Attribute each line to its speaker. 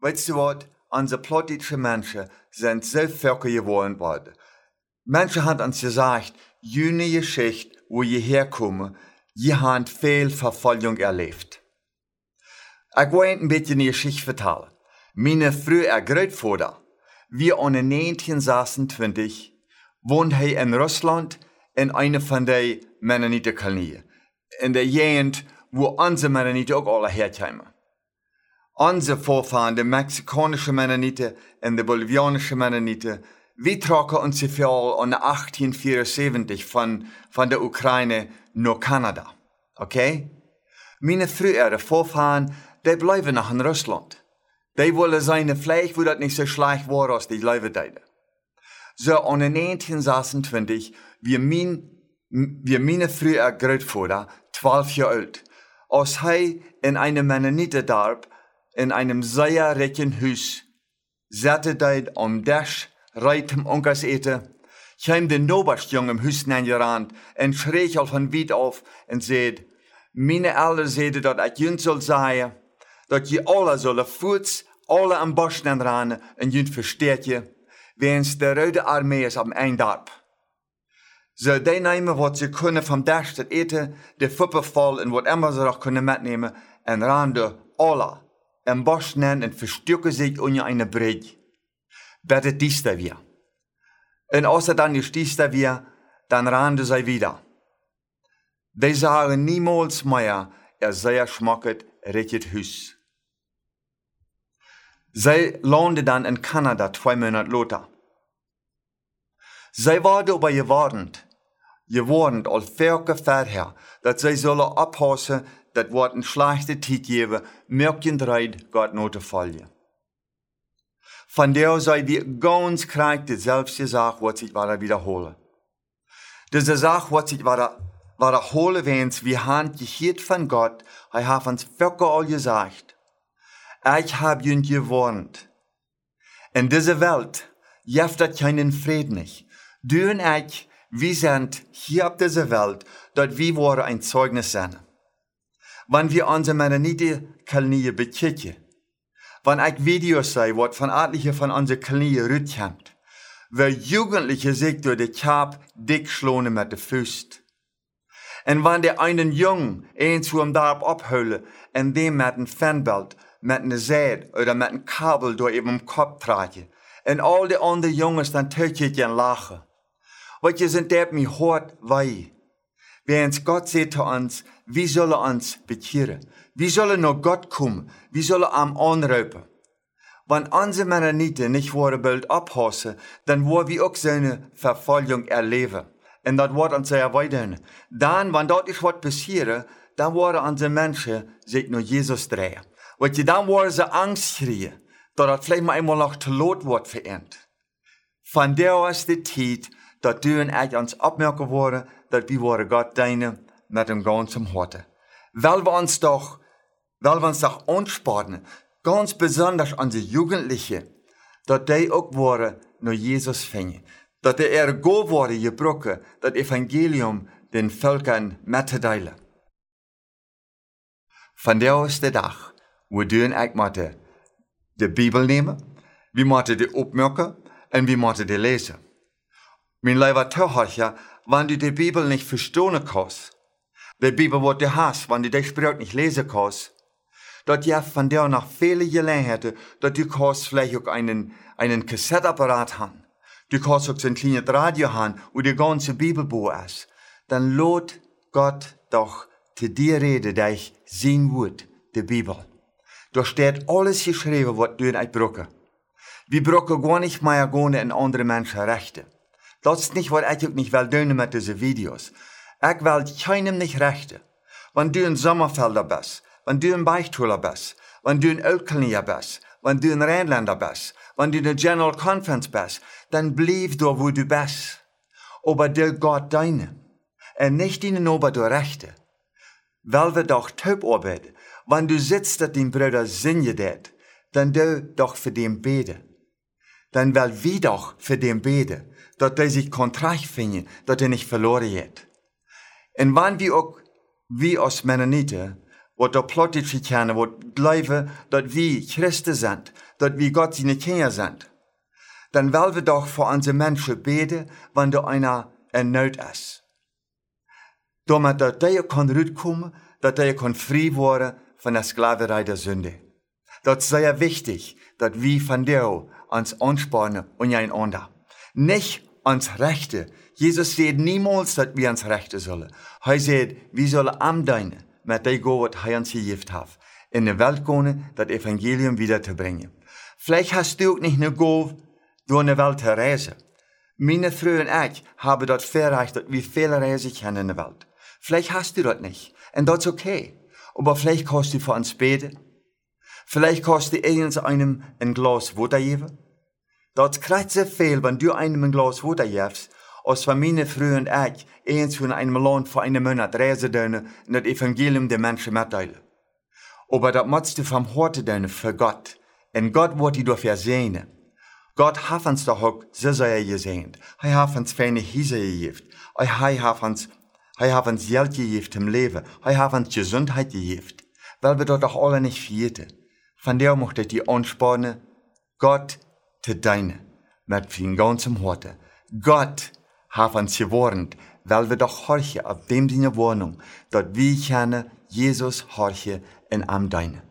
Speaker 1: Weißt du was? Unsere politische Menschen sind so völker geworden worden. Menschen haben uns gesagt, jene Geschichte, wo ihr herkommen, ihr habt viel Verfolgung erlebt. Ich wollte ein bisschen die Geschichte vertellen. Meine frühe Großvater, wir an 1926, wohnt er in Russland in einer von den Mennonitenkolonien. In der Gegend, wo unsere Mennoniten auch alle herkommen. Unsere Vorfahren, die mexikanische Mennoniten und die bolivianische Mennoniten, wir tragen uns an 1874 von, von der Ukraine nach Kanada. Okay? Meine früheren Vorfahren, die bleiben noch in Russland. Die wollen seine Fleisch, wo das nicht so schlecht war, als die Leute So, an 1926, wir mein, wir meine früher Großvater, 12 Jahre alt, als er in einem Mennonitendarb, in einem sehr reichen Haus, satte dort am Dash, reit im Onkers eten, kam den Noberstjung im Haus gerannt und schrie al von weit auf und sagt, meine Eltern zeiden dat ik jullie soll sagen, dat je alle zullen voets, alle am Boschen rennen en jullie versteht je, wens de Rode Armee is am Eindorp. Ze die nemen wat ze kunnen van Dash, het eten, de voetbal en wat immer ze nog kunnen metnemen en rennen alle am Boschen en verstukken zich onder een brug. Bitte dies da wir. Und außer dann ist dies da wir, dann rennen sie wieder. Die sagen niemals mehr, er sei schmacket, richtet Hus. Sie landen dann in Kanada zwei Monate später. Sie waren aber gewarnt, gewarnt als Völker vorher, dass sie sollen abhassen, das wird eine schlechte Zeit geben, möchten dreid Gott note fallen. Von der sei wir ganz krank dieselbe Sache, was sich wieder wiederholen. Diese Sache, was sich wieder wiederholen wens, wir haben gehört von Gott, er hat uns wirklich all gesagt. Ich habe ihn gewarnt. In dieser Welt gibt es keinen Frieden nicht. Du und ich, wir sind hier auf dieser Welt, dort wir wollen ein Zeugnis sein. Wenn wir unsere Mennoniten-Kolonie bekicken, wenn ich Videos sehe, was von etlichen von unseren Knie rüttkommt, weil Jugendliche sich durch die Kap dick schlonen mit der Füßt. Und wenn der einen Jungen eins vom Darb abhöle, und dem mit einem Fanbelt, mit einer Seid oder mit einem Kabel durch ihrem Kopf trage, und all die anderen Jungs dann tötet und lachen. Wat je sind der mir hart wei. Wenn Gott sagt zu uns, wie soll er uns bekehren? Wie soll er nach Gott kommen? Wie soll er am anrufen? Wenn unsere Mennoniten nicht wahre Bild abhassen, dann wollen wir auch seine Verfolgung erleben. Und das wird uns sehr weiterhin. Dann, wenn dort ist was passiert, dann wollen unsere Menschen sich nur Jesus drehen. Weil dann wollen sie Angst kriegen, dass das vielleicht mal einmal noch zu lot wird für ihn. Von der aus die Zeit, dass du und ich uns abmerken worden, dass wir Gott dienen mit dem ganzen Herzen. Weil wir uns doch, weil wir uns doch ansparen, ganz besonders unsere Jugendlichen, dass die auch worden nur Jesus finden. Dass die er go worden gebrochen, das Evangelium den Völkern mitteilen. Von der aus der Tag, wo du und ich müssen die Bibel nehmen, wir müssen die opmerken und wir müssen die lesen. Mein lieber Zuhörer, wenn du die Bibel nicht verstehen kannst, die Bibel, was du hast, wenn du die Sprache nicht lesen kannst, dort ja von der noch viele Gelegenheiten, dass du kannst vielleicht auch einen, einen Kassetteapparat haben. Du kannst auch so ein kleines Radio haben, wo die ganze Bibelbuch ist. Dann lot Gott doch zu dir reden, der ich sehen wird, die Bibel. Da steht alles geschrieben, was du nicht brauchst. Wir brauchen gar nicht mehr gehen in andere Menschen Rechte. Das ist nicht, was ich auch nicht will tun mit diesen Videos. Ich will keinem nicht rechten. Wenn du in Sommerfelder bist, wenn du ein Beichthuler bist, wenn du ein Ölklier bist, wenn du ein Rheinländer bist, wenn du in der General Conference bist, dann bleib da, wo du bist. Aber der Gott deine. Und nicht in ober du Rechte. Weil wir doch taub arbeiten. Wenn du sitzt, dass dein Bruder singe det, dann du doch für den bete. Dann will wir doch für den bete, dass der sich kontrakt finden, dass er nicht verloren geht. Und wenn wir auch, wie als Mennoniten, wat da plötzlich kennen, wat glauben, dat wir Christen sind, dat wir Gott seine Kinder sind, dann wollen wir doch für unsere Menschen beten, wenn da einer in Not ist. Damit dat die kann rauskommen, dat die kann frei werden von der Sklaverei der Sünde. Das ist sehr wichtig, dass wir von dir uns anspannen und einander. Nicht ans Rechte. Jesus sagt niemals, dass wir ans Rechte sollen. Er sagt, wir sollen am Deine met die go wat hij ons gegeven heeft. In de Welt gehen, das Evangelium wieder zu bringen. Vielleicht hast du auch nicht eine Go, durch eine Welt zu reisen. Meine Frau und ich haben dort verreicht, dass wir viele reisen können in der Welt. Vielleicht hast du das nicht. Und das ist okay. Aber vielleicht kannst du für uns beten. Vielleicht kannst du eins einem ein Glas Wasser geben. Das kriegt sehr viel, wenn du einem ein Glas Wasser gibst, als mijn vrouw en ik eens van einem Land voor een Monat reizen doen en het evangelium de mensen mitteilen. Aber dat moet du vom Horte doen für Gott. En Gott wordt die dafür sehnen. Gott hat uns doch auch so sehr gesehen. Er hat uns feine Hise gegeben. Er hat uns, er hat uns Geld gegeben im Leben. Er hat uns Gesundheit gegeben. Weil wir dort doch alle nicht vierten. Von der möchte ich die anspornen, Gott zu deinen, mit viel ganzem Horte. Gott har ons gewarnt, weil wir doch horchen auf dem seine Wohnung, dort wie ich Jesus horche in am Deine.